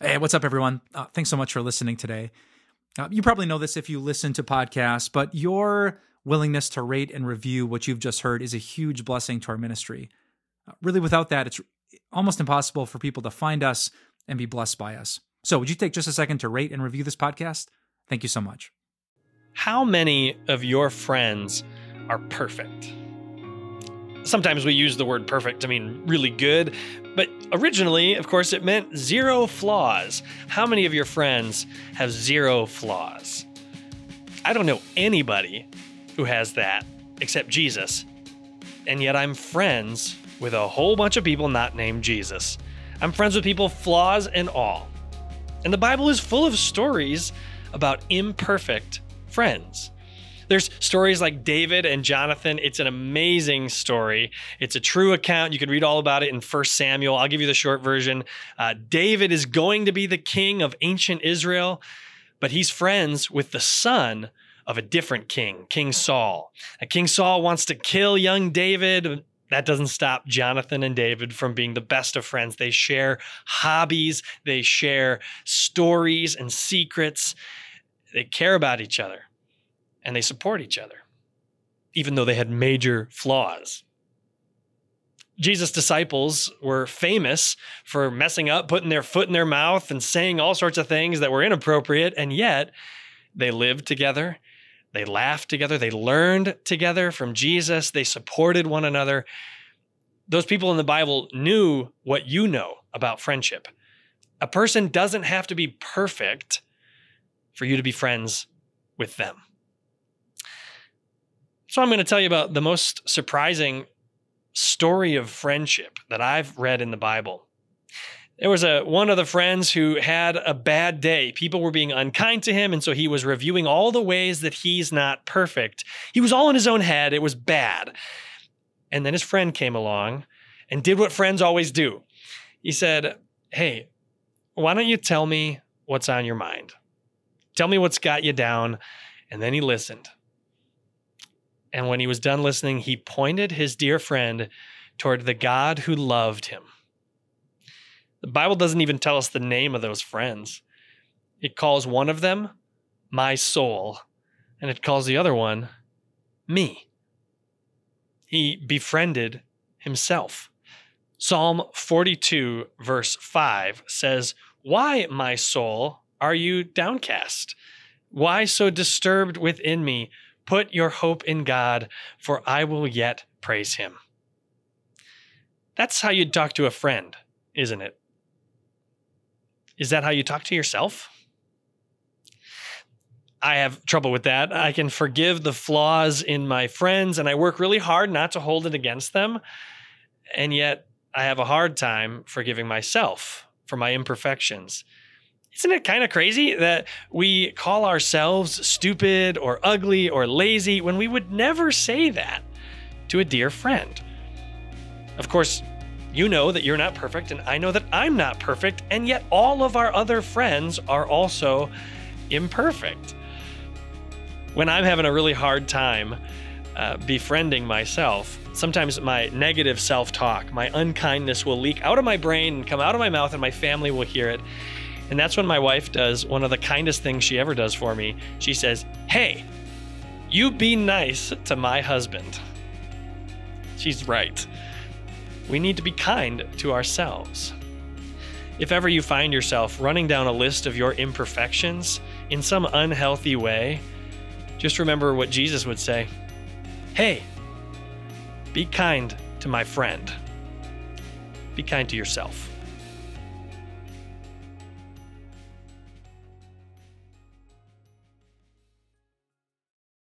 Hey, what's up, everyone? Uh, thanks so much for listening today. Uh, you probably know this if you listen to podcasts, but your willingness to rate and review what you've just heard is a huge blessing to our ministry. Uh, really, without that, it's almost impossible for people to find us and be blessed by us. So, would you take just a second to rate and review this podcast? Thank you so much. How many of your friends are perfect? Sometimes we use the word perfect to mean really good, but originally, of course, it meant zero flaws. How many of your friends have zero flaws? I don't know anybody who has that except Jesus. And yet I'm friends with a whole bunch of people not named Jesus. I'm friends with people, flaws and all. And the Bible is full of stories about imperfect friends. There's stories like David and Jonathan. It's an amazing story. It's a true account. You can read all about it in 1 Samuel. I'll give you the short version. Uh, David is going to be the king of ancient Israel, but he's friends with the son of a different king, King Saul. And King Saul wants to kill young David. That doesn't stop Jonathan and David from being the best of friends. They share hobbies, they share stories and secrets. They care about each other and they support each other, even though they had major flaws. Jesus' disciples were famous for messing up, putting their foot in their mouth, and saying all sorts of things that were inappropriate, and yet they lived together. They laughed together. They learned together from Jesus. They supported one another. Those people in the Bible knew what you know about friendship. A person doesn't have to be perfect for you to be friends with them. So I'm going to tell you about the most surprising story of friendship that I've read in the Bible. There was a one of the friends who had a bad day. People were being unkind to him and so he was reviewing all the ways that he's not perfect. He was all in his own head. It was bad. And then his friend came along and did what friends always do. He said, "Hey, why don't you tell me what's on your mind? Tell me what's got you down." And then he listened. And when he was done listening, he pointed his dear friend toward the God who loved him. The Bible doesn't even tell us the name of those friends. It calls one of them my soul, and it calls the other one me. He befriended himself. Psalm 42, verse 5 says, Why, my soul, are you downcast? Why so disturbed within me? Put your hope in God, for I will yet praise him. That's how you'd talk to a friend, isn't it? Is that how you talk to yourself? I have trouble with that. I can forgive the flaws in my friends, and I work really hard not to hold it against them. And yet, I have a hard time forgiving myself for my imperfections. Isn't it kind of crazy that we call ourselves stupid or ugly or lazy when we would never say that to a dear friend? Of course, you know that you're not perfect, and I know that I'm not perfect, and yet all of our other friends are also imperfect. When I'm having a really hard time uh, befriending myself, sometimes my negative self talk, my unkindness will leak out of my brain and come out of my mouth, and my family will hear it. And that's when my wife does one of the kindest things she ever does for me. She says, Hey, you be nice to my husband. She's right. We need to be kind to ourselves. If ever you find yourself running down a list of your imperfections in some unhealthy way, just remember what Jesus would say Hey, be kind to my friend. Be kind to yourself.